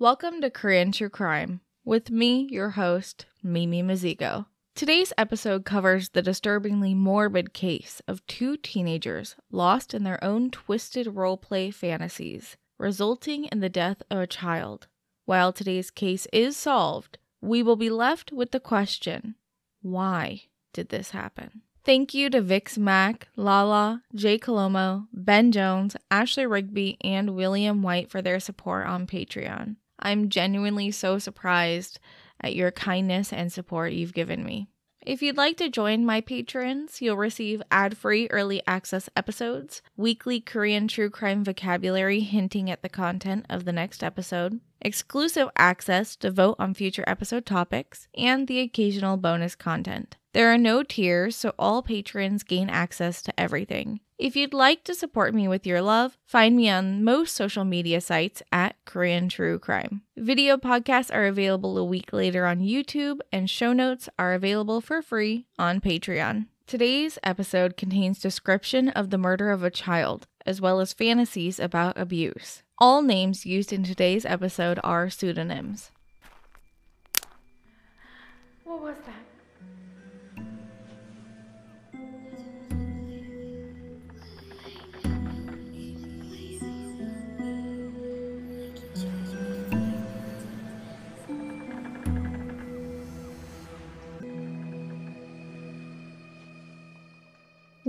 Welcome to Korean True Crime with me, your host, Mimi Mizigo. Today's episode covers the disturbingly morbid case of two teenagers lost in their own twisted roleplay fantasies, resulting in the death of a child. While today's case is solved, we will be left with the question why did this happen? Thank you to Vix Mack, Lala, Jay Colomo, Ben Jones, Ashley Rigby, and William White for their support on Patreon. I'm genuinely so surprised at your kindness and support you've given me. If you'd like to join my patrons, you'll receive ad free early access episodes, weekly Korean true crime vocabulary hinting at the content of the next episode, exclusive access to vote on future episode topics, and the occasional bonus content. There are no tiers, so all patrons gain access to everything. If you'd like to support me with your love, find me on most social media sites at Korean True Crime. Video podcasts are available a week later on YouTube, and show notes are available for free on Patreon. Today's episode contains description of the murder of a child, as well as fantasies about abuse. All names used in today's episode are pseudonyms. What was that?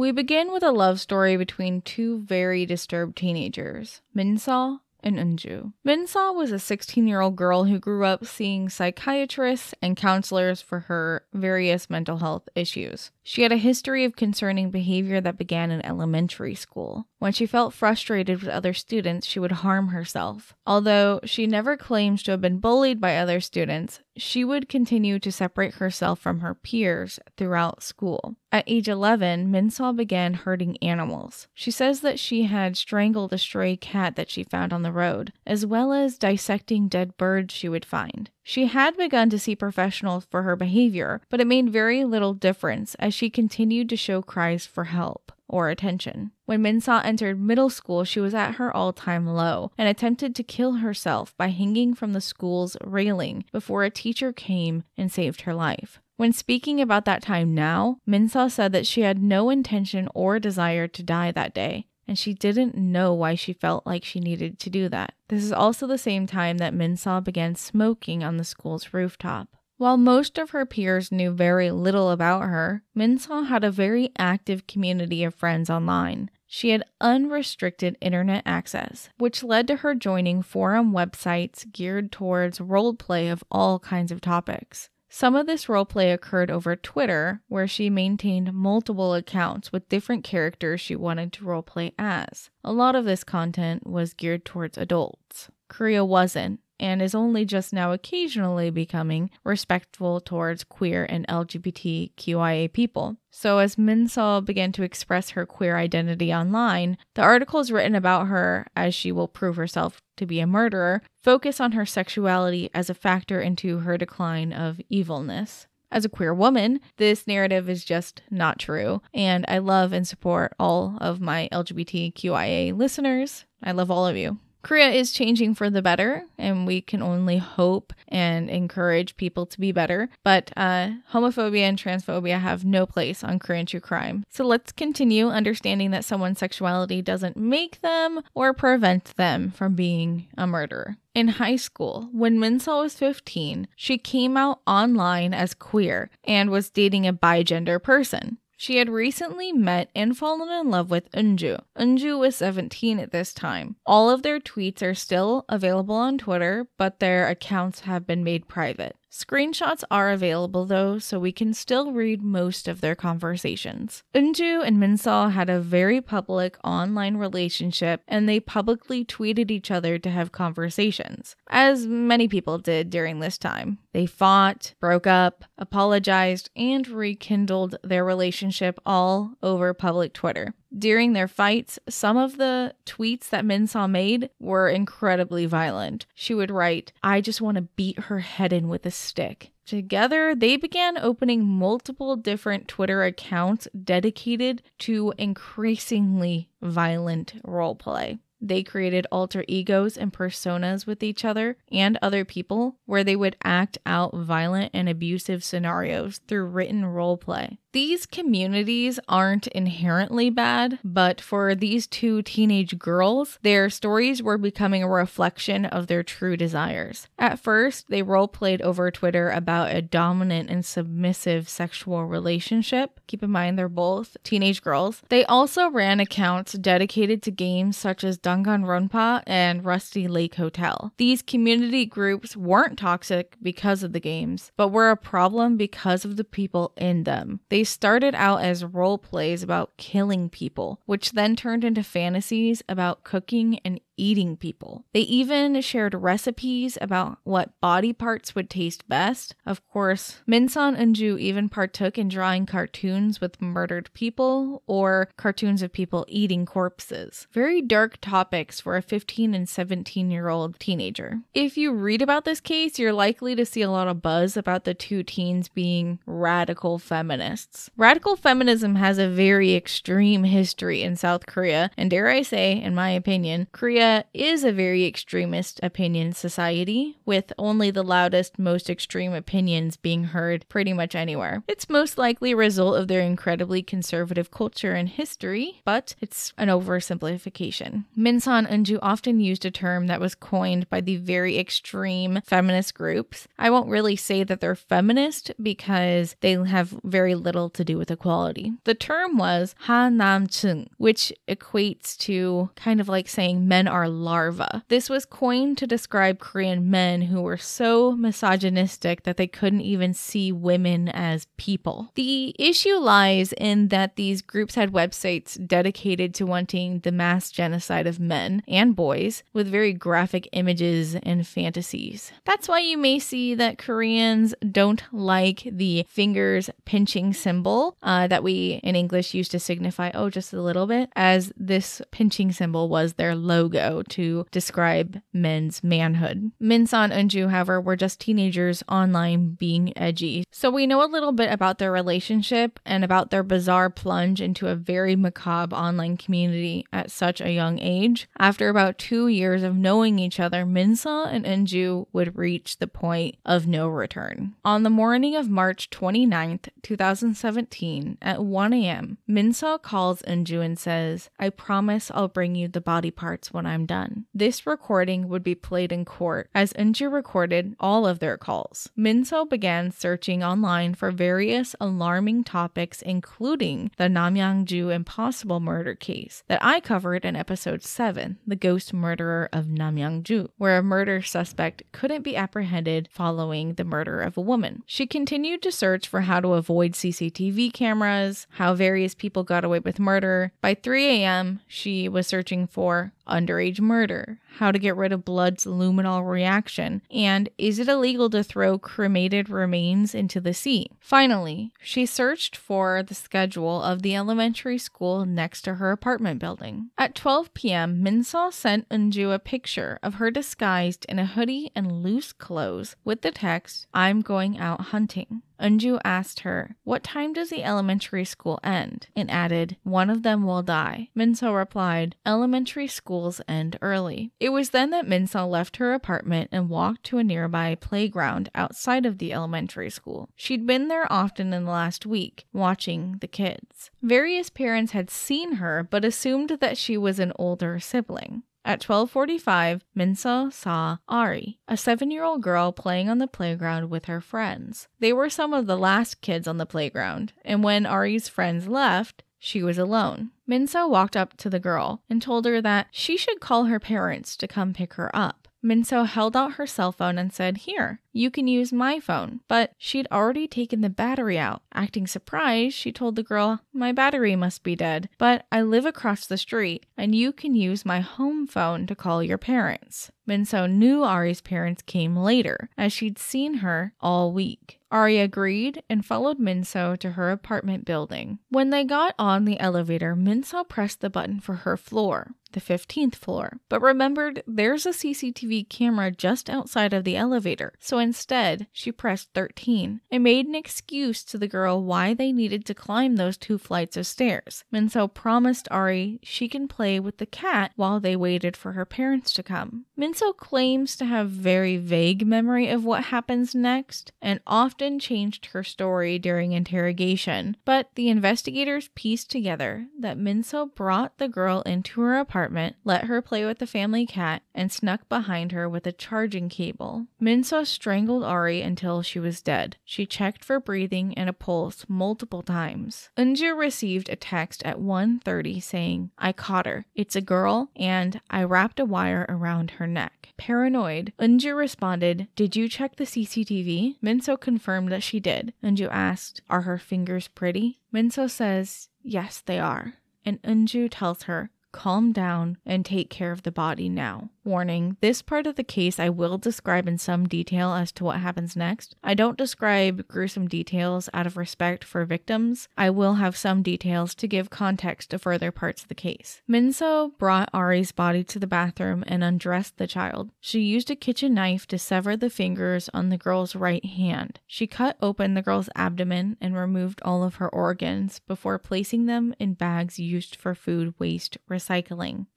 We begin with a love story between two very disturbed teenagers, Minsaw and Unju. Minsaw was a 16 year old girl who grew up seeing psychiatrists and counselors for her various mental health issues. She had a history of concerning behavior that began in elementary school. When she felt frustrated with other students, she would harm herself. Although she never claims to have been bullied by other students, she would continue to separate herself from her peers throughout school. At age 11, Minsaw began hurting animals. She says that she had strangled a stray cat that she found on the road, as well as dissecting dead birds she would find. She had begun to see professionals for her behavior, but it made very little difference as she continued to show cries for help or attention. When Minsaw entered middle school, she was at her all time low and attempted to kill herself by hanging from the school's railing before a teacher came and saved her life. When speaking about that time now, Minsaw said that she had no intention or desire to die that day, and she didn't know why she felt like she needed to do that. This is also the same time that Minsaw began smoking on the school's rooftop. While most of her peers knew very little about her, Minsaw had a very active community of friends online. She had unrestricted internet access, which led to her joining forum websites geared towards roleplay of all kinds of topics. Some of this roleplay occurred over Twitter, where she maintained multiple accounts with different characters she wanted to roleplay as. A lot of this content was geared towards adults. Korea wasn't, and is only just now occasionally becoming respectful towards queer and LGBTQIA people. So, as Minsaw began to express her queer identity online, the articles written about her, as she will prove herself to be a murderer, focus on her sexuality as a factor into her decline of evilness. As a queer woman, this narrative is just not true, and I love and support all of my LGBTQIA listeners. I love all of you. Korea is changing for the better, and we can only hope and encourage people to be better. But uh, homophobia and transphobia have no place on Korean true crime. So let's continue understanding that someone's sexuality doesn't make them or prevent them from being a murderer. In high school, when Minsaw was 15, she came out online as queer and was dating a bigender person. She had recently met and fallen in love with Unju. Unju was 17 at this time. All of their tweets are still available on Twitter, but their accounts have been made private. Screenshots are available though, so we can still read most of their conversations. Unju and Minsaw had a very public online relationship and they publicly tweeted each other to have conversations, as many people did during this time. They fought, broke up, apologized, and rekindled their relationship all over public Twitter. During their fights, some of the tweets that Minsaw made were incredibly violent. She would write, I just want to beat her head in with a stick. Together, they began opening multiple different Twitter accounts dedicated to increasingly violent roleplay. they created alter egos and personas with each other and other people where they would act out violent and abusive scenarios through written role play. These communities aren't inherently bad, but for these two teenage girls, their stories were becoming a reflection of their true desires. At first, they role played over Twitter about a dominant and submissive sexual relationship. Keep in mind, they're both teenage girls. They also ran accounts dedicated to games such as Danganronpa and Rusty Lake Hotel. These community groups weren't toxic because of the games, but were a problem because of the people in them. They they started out as role plays about killing people, which then turned into fantasies about cooking and eating people. They even shared recipes about what body parts would taste best. Of course, Minson and Ju even partook in drawing cartoons with murdered people or cartoons of people eating corpses. Very dark topics for a 15 and 17 year old teenager. If you read about this case, you're likely to see a lot of buzz about the two teens being radical feminists. Radical feminism has a very extreme history in South Korea, and dare I say, in my opinion, Korea is a very extremist opinion society, with only the loudest, most extreme opinions being heard pretty much anywhere. It's most likely a result of their incredibly conservative culture and history, but it's an oversimplification. Minseon Eunju often used a term that was coined by the very extreme feminist groups. I won't really say that they're feminist because they have very little to do with equality. The term was Hannamchung, which equates to kind of like saying men are larvae. This was coined to describe Korean men who were so misogynistic that they couldn't even see women as people. The issue lies in that these groups had websites dedicated to wanting the mass genocide of men and boys with very graphic images and fantasies. That's why you may see that Koreans don't like the fingers pinching symbol uh, that we in English used to signify, oh, just a little bit, as this pinching symbol was their logo to describe men's manhood. Minseon and Ju, however, were just teenagers online being edgy. So we know a little bit about their relationship and about their bizarre plunge into a very macabre online community at such a young age. After about two years of knowing each other, Minseon and Eunju would reach the point of no return. On the morning of March 29th, 2017, at 1 a.m., Minseon calls Eunju and says, I promise I'll bring you the body parts when I'm I'm done. This recording would be played in court as Eunju recorded all of their calls. Minso began searching online for various alarming topics, including the Namyangju impossible murder case that I covered in episode 7, The Ghost Murderer of Namyangju, where a murder suspect couldn't be apprehended following the murder of a woman. She continued to search for how to avoid CCTV cameras, how various people got away with murder. By 3 a.m., she was searching for underage murder, how to get rid of blood's luminol reaction, and is it illegal to throw cremated remains into the sea? Finally, she searched for the schedule of the elementary school next to her apartment building. At 12 p.m., Minseon sent Eunju a picture of her disguised in a hoodie and loose clothes with the text, I'm going out hunting. Eunju asked her, What time does the elementary school end? and added, One of them will die. Minseon replied, Elementary schools end early. It was then that Minseon left her apartment and walked to a nearby playground outside of the elementary school. She'd been there often in the last week, watching the kids. Various parents had seen her but assumed that she was an older sibling. At 12:45, Minseon saw Ari, a 7-year-old girl playing on the playground with her friends. They were some of the last kids on the playground, and when Ari's friends left, she was alone. Minseon walked up to the girl and told her that she should call her parents to come pick her up. Minso held out her cell phone and said, Here, you can use my phone. But she'd already taken the battery out. Acting surprised, she told the girl, My battery must be dead, but I live across the street and you can use my home phone to call your parents. Minso knew Ari's parents came later, as she'd seen her all week. Ari agreed and followed Minso to her apartment building. When they got on the elevator, Minso pressed the button for her floor, the 15th floor, but remembered there's a CCTV camera just outside of the elevator, so instead, she pressed 13 and made an excuse to the girl why they needed to climb those two flights of stairs. Minso promised Ari she can play with the cat while they waited for her parents to come. Minso claims to have very vague memory of what happens next and often changed her story during interrogation, but the investigators pieced together that Minso brought the girl into her apartment, let her play with the family cat, and snuck behind her with a charging cable. Minso strangled Ari until she was dead. She checked for breathing and a pulse multiple times. Unju received a text at 1:30 saying, "I caught her. It's a girl and I wrapped a wire around her neck." Paranoid, Unju responded, "Did you check the CCTV?" Minso confirmed that she did. Unju asked, "Are her fingers pretty?" Minso says, "Yes, they are." And Unju tells her, calm down and take care of the body now. Warning this part of the case I will describe in some detail as to what happens next. I don't describe gruesome details out of respect for victims. I will have some details to give context to further parts of the case. Minso brought Ari's body to the bathroom and undressed the child. She used a kitchen knife to sever the fingers on the girl's right hand. She cut open the girl's abdomen and removed all of her organs before placing them in bags used for food waste.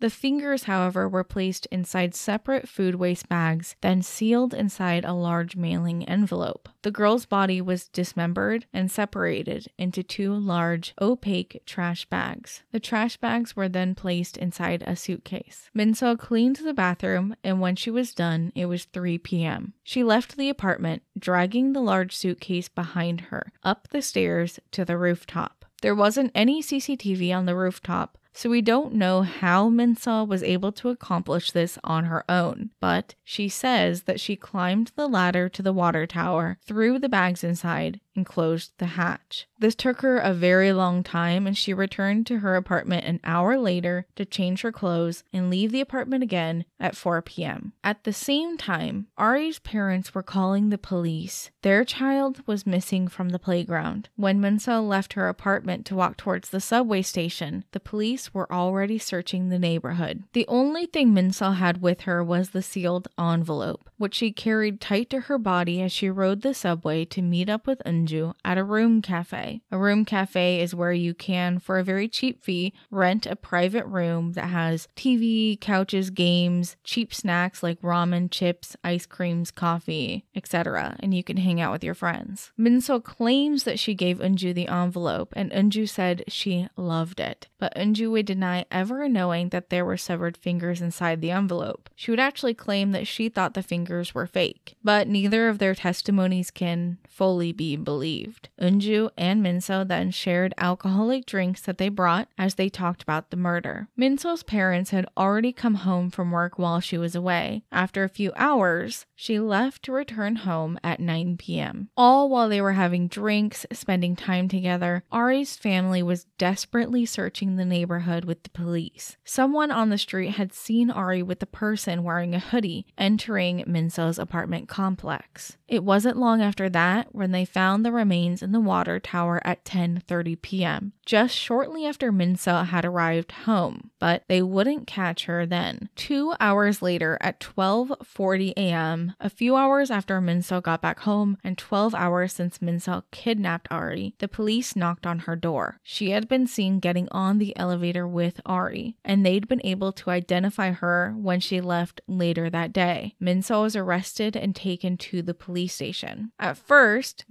The fingers, however, were placed inside separate food waste bags, then sealed inside a large mailing envelope. The girl's body was dismembered and separated into two large, opaque trash bags. The trash bags were then placed inside a suitcase. Minso cleaned the bathroom, and when she was done, it was 3 p.m. She left the apartment, dragging the large suitcase behind her, up the stairs to the rooftop. There wasn't any CCTV on the rooftop, so we don't know how Minso was able to accomplish this on her own, but she says that she climbed the ladder to the water tower, threw the bags inside, and closed the hatch. This took her a very long time, and she returned to her apartment an hour later to change her clothes and leave the apartment again at 4 p.m. At the same time, Ari's parents were calling the police. Their child was missing from the playground. When Minso left her apartment to walk towards the subway station, the police were already searching the neighborhood. The only thing Minso had with her was the sealed envelope, which she carried tight to her body as she rode the subway to meet up with Unju at a room cafe. A room cafe is where you can, for a very cheap fee, rent a private room that has TV, couches, games, cheap snacks like ramen, chips, ice creams, coffee, etc., and you can hang out with your friends. Minso claims that she gave Unju the envelope, and Unju said she loved it, but Unju would deny ever knowing that there were severed fingers inside the envelope. She would actually claim that she thought the fingers were fake, but neither of their testimonies can fully be believed. Unju and Minso then shared alcoholic drinks that they brought as they talked about the murder. Minso's parents had already come home from work while she was away. After a few hours, she left to return home at 9 p.m. All while they were having drinks, spending time together, Ari's family was desperately searching the neighborhood with the police. Someone on the street had seen Ari with a person wearing a hoodie entering Minso's apartment complex. It wasn't long after that when they found the remains in the water tower at 10:30 p.m., just shortly after Minso had arrived home, but they wouldn't catch her then. 2 hours later at 12:40 a.m., a few hours after Minso got back home and 12 hours since Minso kidnapped Ari, the police knocked on her door. She had been seen getting on the elevator with Ari, and they'd been able to identify her when she left later that day. Minso was arrested and taken to the police station. At first,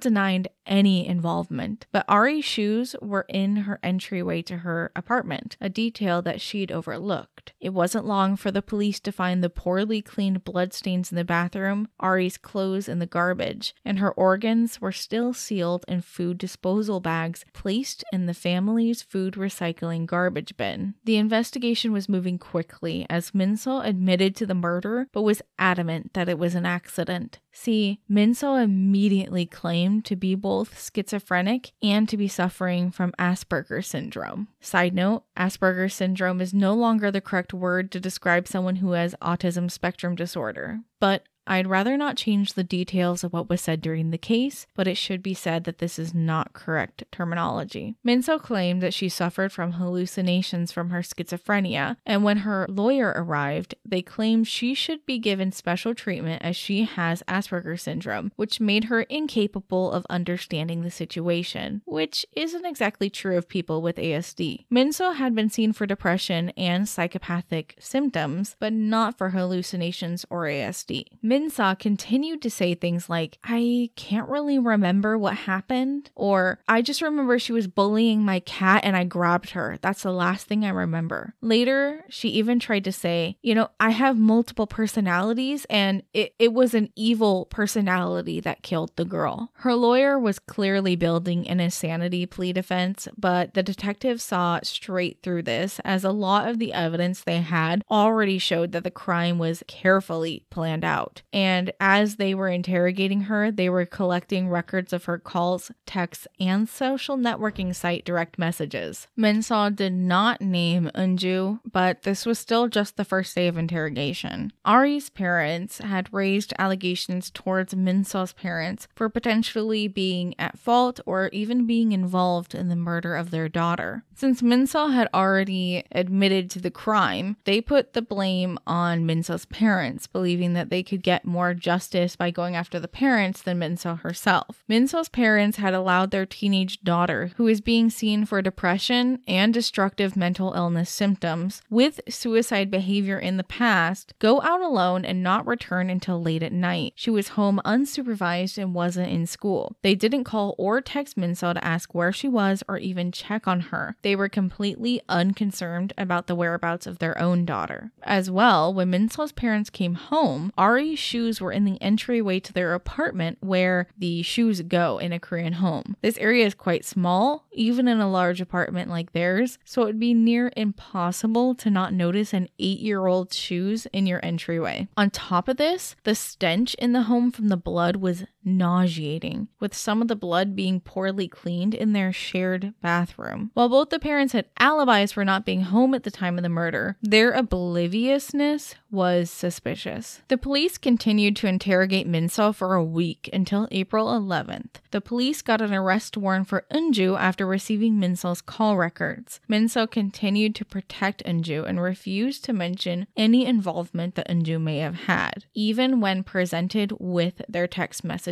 Denied any involvement, but Ari's shoes were in her entryway to her apartment, a detail that she'd overlooked. It wasn't long for the police to find the poorly cleaned bloodstains in the bathroom, Ari's clothes in the garbage, and her organs were still sealed in food disposal bags placed in the family's food recycling garbage bin. The investigation was moving quickly as Minso admitted to the murder but was adamant that it was an accident. See, Minso immediately claimed to be both schizophrenic and to be suffering from Asperger's syndrome. Side note Asperger's syndrome is no longer the correct word to describe someone who has autism spectrum disorder, but I'd rather not change the details of what was said during the case, but it should be said that this is not correct terminology. Minso claimed that she suffered from hallucinations from her schizophrenia, and when her lawyer arrived, they claimed she should be given special treatment as she has Asperger's syndrome, which made her incapable of understanding the situation, which isn't exactly true of people with ASD. Minso had been seen for depression and psychopathic symptoms, but not for hallucinations or ASD. Minsa continued to say things like, I can't really remember what happened, or I just remember she was bullying my cat and I grabbed her. That's the last thing I remember. Later, she even tried to say, You know, I have multiple personalities and it, it was an evil personality that killed the girl. Her lawyer was clearly building an insanity plea defense, but the detective saw straight through this as a lot of the evidence they had already showed that the crime was carefully planned out. And as they were interrogating her, they were collecting records of her calls, texts, and social networking site direct messages. Mensah did not name Unju, but this was still just the first day of interrogation. Ari's parents had raised allegations towards Mensah's parents for potentially being at fault or even being involved in the murder of their daughter. Since Mensah had already admitted to the crime, they put the blame on Mensah's parents, believing that they could get more justice by going after the parents than Mensah herself. Mensah's parents had allowed their teenage daughter, who is being seen for depression and destructive mental illness symptoms with suicide behavior in the past, go out alone and not return until late at night. She was home unsupervised and wasn't in school. They didn't call or text Mensah to ask where she was or even check on her. They were completely unconcerned about the whereabouts of their own daughter. As well, when Mensah's parents came home, Ari's shoes were in the entryway to their apartment where the shoes go in a Korean home. This area is quite small, even in a large apartment like theirs, so it would be near impossible to not notice an eight year old's shoes in your entryway. On top of this, the stench in the home from the blood was nauseating, with some of the blood being poorly cleaned in their shared bathroom. While both the parents had alibis for not being home at the time of the murder, their obliviousness was suspicious. The police continued to interrogate Minseo for a week until April 11th. The police got an arrest warrant for Unju after receiving Minseo's call records. Minseo continued to protect Unju and refused to mention any involvement that Unju may have had, even when presented with their text messages.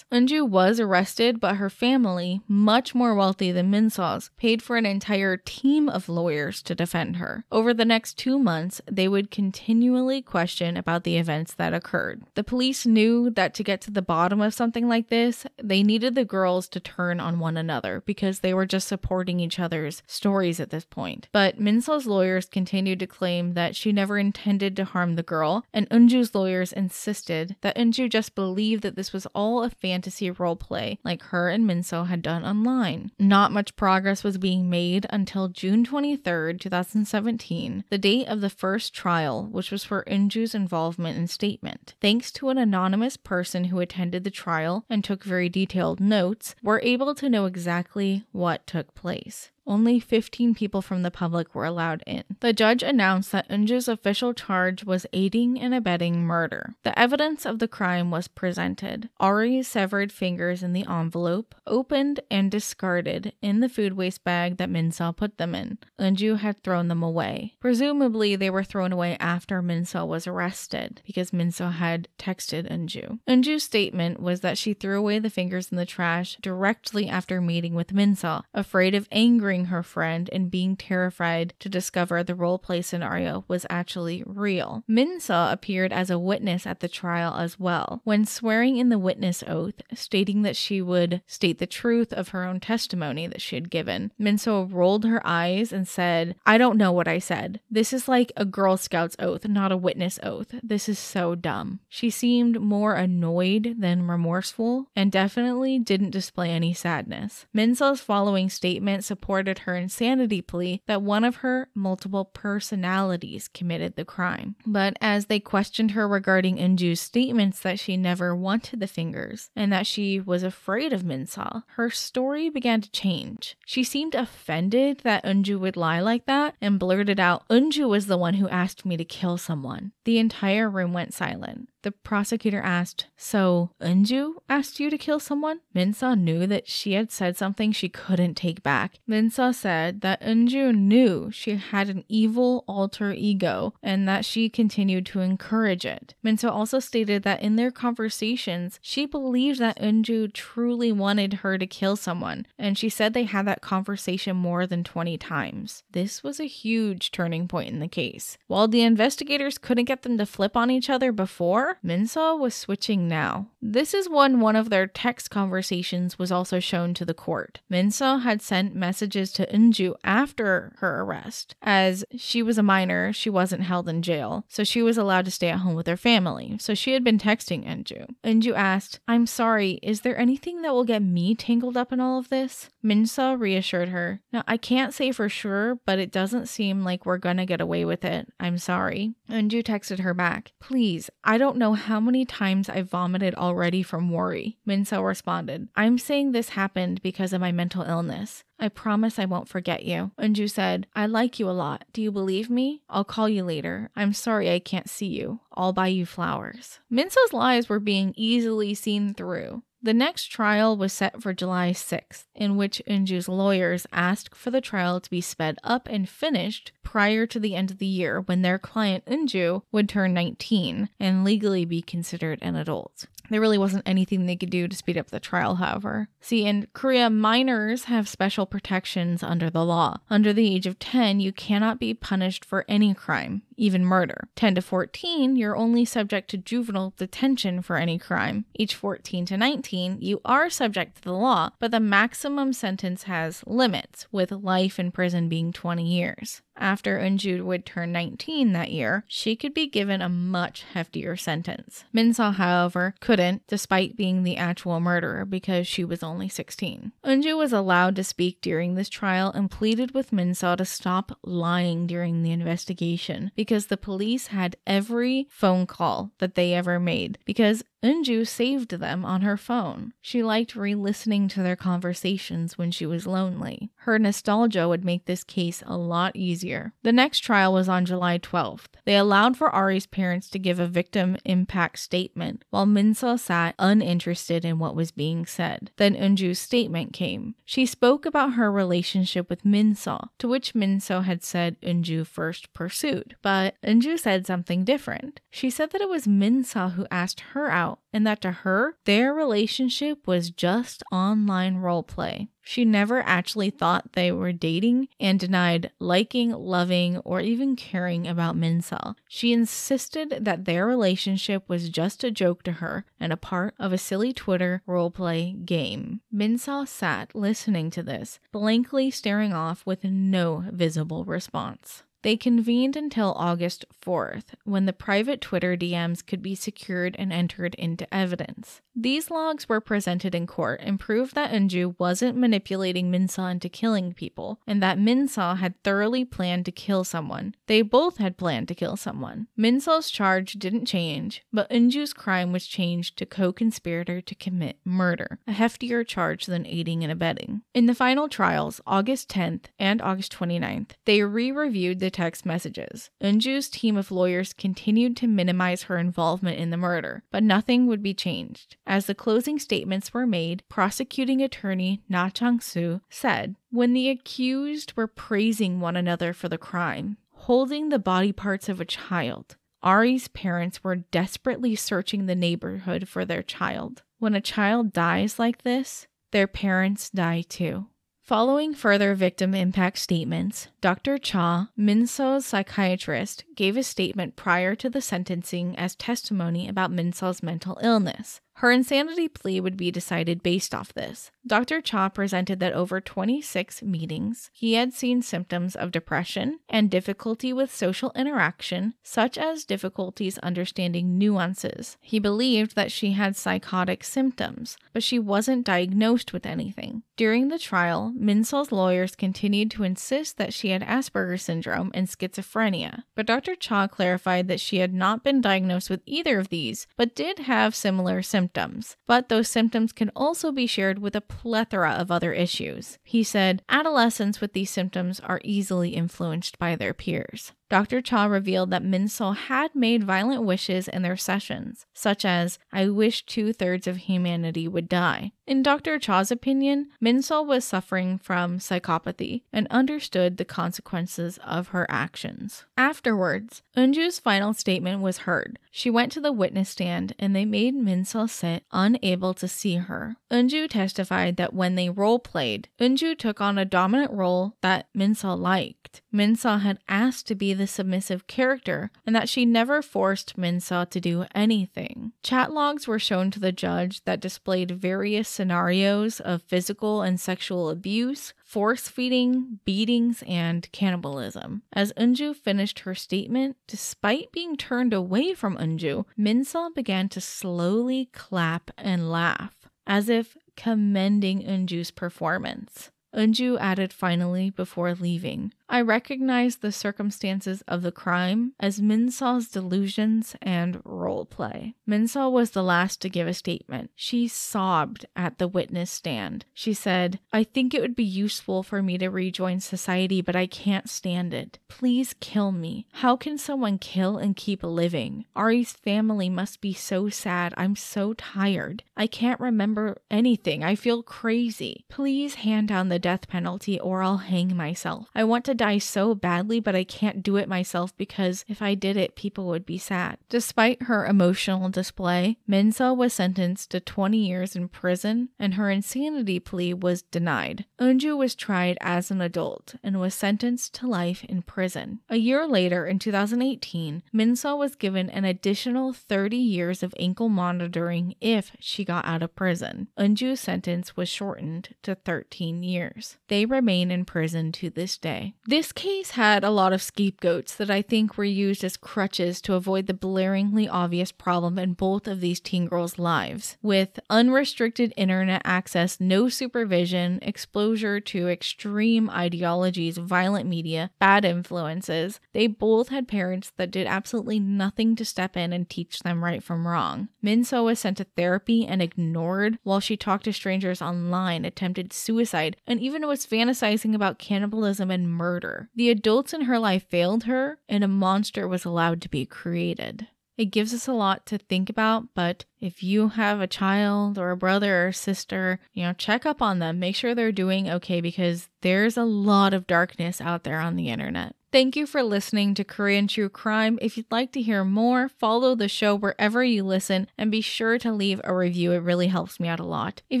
Unju was arrested, but her family, much more wealthy than Minseo's, paid for an entire team of lawyers to defend her. Over the next two months, they would continually question about the events that occurred. The police knew that to get to the bottom of something like this, they needed the girls to turn on one another because they were just supporting each other's stories at this point. But Minseo's lawyers continued to claim that she never intended to harm the girl, and Unju's lawyers insisted that Unju just believed that this was all a fantasy role play like her and Minseo had done online. Not much progress was being made until June 23, 2017, the date of the first trial, which was for Inju's involvement in statement. Thanks to an anonymous person who attended the trial and took very detailed notes, we're able to know exactly what took place. Only 15 people from the public were allowed in. The judge announced that Unju's official charge was aiding and abetting murder. The evidence of the crime was presented. Ari's severed fingers in the envelope, opened and discarded in the food waste bag that Minseo put them in. Unju had thrown them away. Presumably, they were thrown away after Minseo was arrested because Minseo had texted Unju. Unju's statement was that she threw away the fingers in the trash directly after meeting with Minseo, afraid of angering her friend and being terrified to discover the role play scenario was actually real. Minsa appeared as a witness at the trial as well. When swearing in the witness oath, stating that she would state the truth of her own testimony that she had given, Minso rolled her eyes and said, I don't know what I said. This is like a Girl Scout's oath, not a witness oath. This is so dumb. She seemed more annoyed than remorseful and definitely didn't display any sadness. Minso's following statement supported her insanity plea that one of her multiple personalities committed the crime. But as they questioned her regarding Inju's statements that she never wanted the fingers and that she was afraid of Minsal, her story began to change. She seemed offended that Unju would lie like that and blurted out, Unju was the one who asked me to kill someone. The entire room went silent. The prosecutor asked, So, Unju asked you to kill someone? Minsa knew that she had said something she couldn't take back. Minsa said that Unju knew she had an evil alter ego and that she continued to encourage it. Minsa also stated that in their conversations, she believed that Unju truly wanted her to kill someone, and she said they had that conversation more than 20 times. This was a huge turning point in the case. While the investigators couldn't get them to flip on each other before, Minsa was switching now. This is when one of their text conversations was also shown to the court. Minsa had sent messages to Unju after her arrest. As she was a minor, she wasn't held in jail, so she was allowed to stay at home with her family. So she had been texting Unju. Unju asked, I'm sorry, is there anything that will get me tangled up in all of this? Minsa reassured her, Now, I can't say for sure, but it doesn't seem like we're gonna get away with it. I'm sorry. Unju texted her back, Please, I don't know how many times I vomited already from worry. Minso responded, I'm saying this happened because of my mental illness. I promise I won't forget you. Unju said, I like you a lot. Do you believe me? I'll call you later. I'm sorry I can't see you. I'll buy you flowers. Minso's lies were being easily seen through. The next trial was set for July 6th, in which Inju's lawyers asked for the trial to be sped up and finished prior to the end of the year when their client Inju would turn 19 and legally be considered an adult. There really wasn't anything they could do to speed up the trial, however. See, in Korea, minors have special protections under the law. Under the age of 10, you cannot be punished for any crime, even murder. 10 to 14, you're only subject to juvenile detention for any crime. Age 14 to 19, you are subject to the law, but the maximum sentence has limits, with life in prison being 20 years. After Unju would turn 19 that year, she could be given a much heftier sentence. Minsa, however, couldn't, despite being the actual murderer, because she was only 16. Unju was allowed to speak during this trial and pleaded with Minsa to stop lying during the investigation because the police had every phone call that they ever made because Unju saved them on her phone. She liked re listening to their conversations when she was lonely. Her nostalgia would make this case a lot easier. The next trial was on July 12th. They allowed for Ari's parents to give a victim impact statement, while Minsa sat uninterested in what was being said. Then Unju's statement came. She spoke about her relationship with Minsa, to which Minso had said Unju first pursued. But Unju said something different. She said that it was Minsa who asked her out out, and that to her, their relationship was just online roleplay. She never actually thought they were dating and denied liking, loving, or even caring about Minsa. She insisted that their relationship was just a joke to her and a part of a silly Twitter roleplay game. Minsa sat listening to this, blankly staring off with no visible response. They convened until August 4th, when the private Twitter DMs could be secured and entered into evidence. These logs were presented in court and proved that Unju wasn't manipulating Minsa into killing people, and that Minsa had thoroughly planned to kill someone. They both had planned to kill someone. Minsa's charge didn't change, but Unju's crime was changed to co conspirator to commit murder, a heftier charge than aiding and abetting. In the final trials, August 10th and August 29th, they re reviewed the text messages. Unju's team of lawyers continued to minimize her involvement in the murder, but nothing would be changed. As the closing statements were made, prosecuting attorney Na Chang-soo said, When the accused were praising one another for the crime, holding the body parts of a child, Ari's parents were desperately searching the neighborhood for their child. When a child dies like this, their parents die too. Following further victim impact statements, Dr. Cha, Minso's psychiatrist, gave a statement prior to the sentencing as testimony about Minso's mental illness. Her insanity plea would be decided based off this. Dr. Cha presented that over 26 meetings, he had seen symptoms of depression and difficulty with social interaction, such as difficulties understanding nuances. He believed that she had psychotic symptoms, but she wasn't diagnosed with anything. During the trial, Minso's lawyers continued to insist that she had Asperger's syndrome and schizophrenia, but Dr. Cha clarified that she had not been diagnosed with either of these, but did have similar symptoms, but those symptoms can also be shared with a plethora of other issues. He said, adolescents with these symptoms are easily influenced by their peers. Dr. Cha revealed that Minsol had made violent wishes in their sessions, such as, I wish two thirds of humanity would die. In Dr. Cha's opinion, Minsol was suffering from psychopathy and understood the consequences of her actions. Afterwards, Eunju's final statement was heard. She went to the witness stand and they made Minsol sit unable to see her. Eunju testified that when they role played, Eunju took on a dominant role that Minsol liked. Minsol had asked to be the submissive character and that she never forced Minsol to do anything. Chat logs were shown to the judge that displayed various scenarios of physical and sexual abuse, force feeding, beatings, and cannibalism. As Eunju finished her statement, despite being turned away from Eunju, Minsol began to slowly clap and laugh, as if commending Eunju's performance. Eunju added finally before leaving. I recognize the circumstances of the crime as Minsol's delusions and role play. Minsol was the last to give a statement. She sobbed at the witness stand. She said, I think it would be useful for me to rejoin society, but I can't stand it. Please kill me. How can someone kill and keep living? Ari's family must be so sad. I'm so tired. I can't remember anything. I feel crazy. Please hand down the death penalty or I'll hang myself. I want to die so badly, but I can't do it myself because if I did it, people would be sad. Despite her emotional display, Minsol was sentenced to 20 years in prison and her insanity plea was denied. Eunju was tried as an adult and was sentenced to life in prison. A year later, in 2018, Minsol was given an additional 30 years of ankle monitoring if she got out of prison. Eunju's sentence was shortened to 13 years. They remain in prison to this day. This case had a lot of scapegoats that I think were used as crutches to avoid the blaringly obvious problem in both of these teen girls' lives. With unrestricted internet access, no supervision, exposure to extreme ideologies, violent media, bad influences, they both had parents that did absolutely nothing to step in and teach them right from wrong. Minsol was sent to therapy and ignored while she talked to strangers online, attempted suicide, and even was fantasizing about cannibalism and murder. The adults in her life failed her, and a monster was allowed to be created. It gives us a lot to think about, but if you have a child or a brother or sister, you know, check up on them. Make sure they're doing okay because there's a lot of darkness out there on the internet. Thank you for listening to Korean True Crime. If you'd like to hear more, follow the show wherever you listen and be sure to leave a review. It really helps me out a lot. If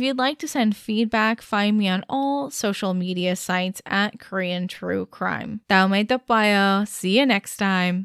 you'd like to send feedback, find me on all social media sites at Korean True Crime. 다음에 또 봐요. See you next time.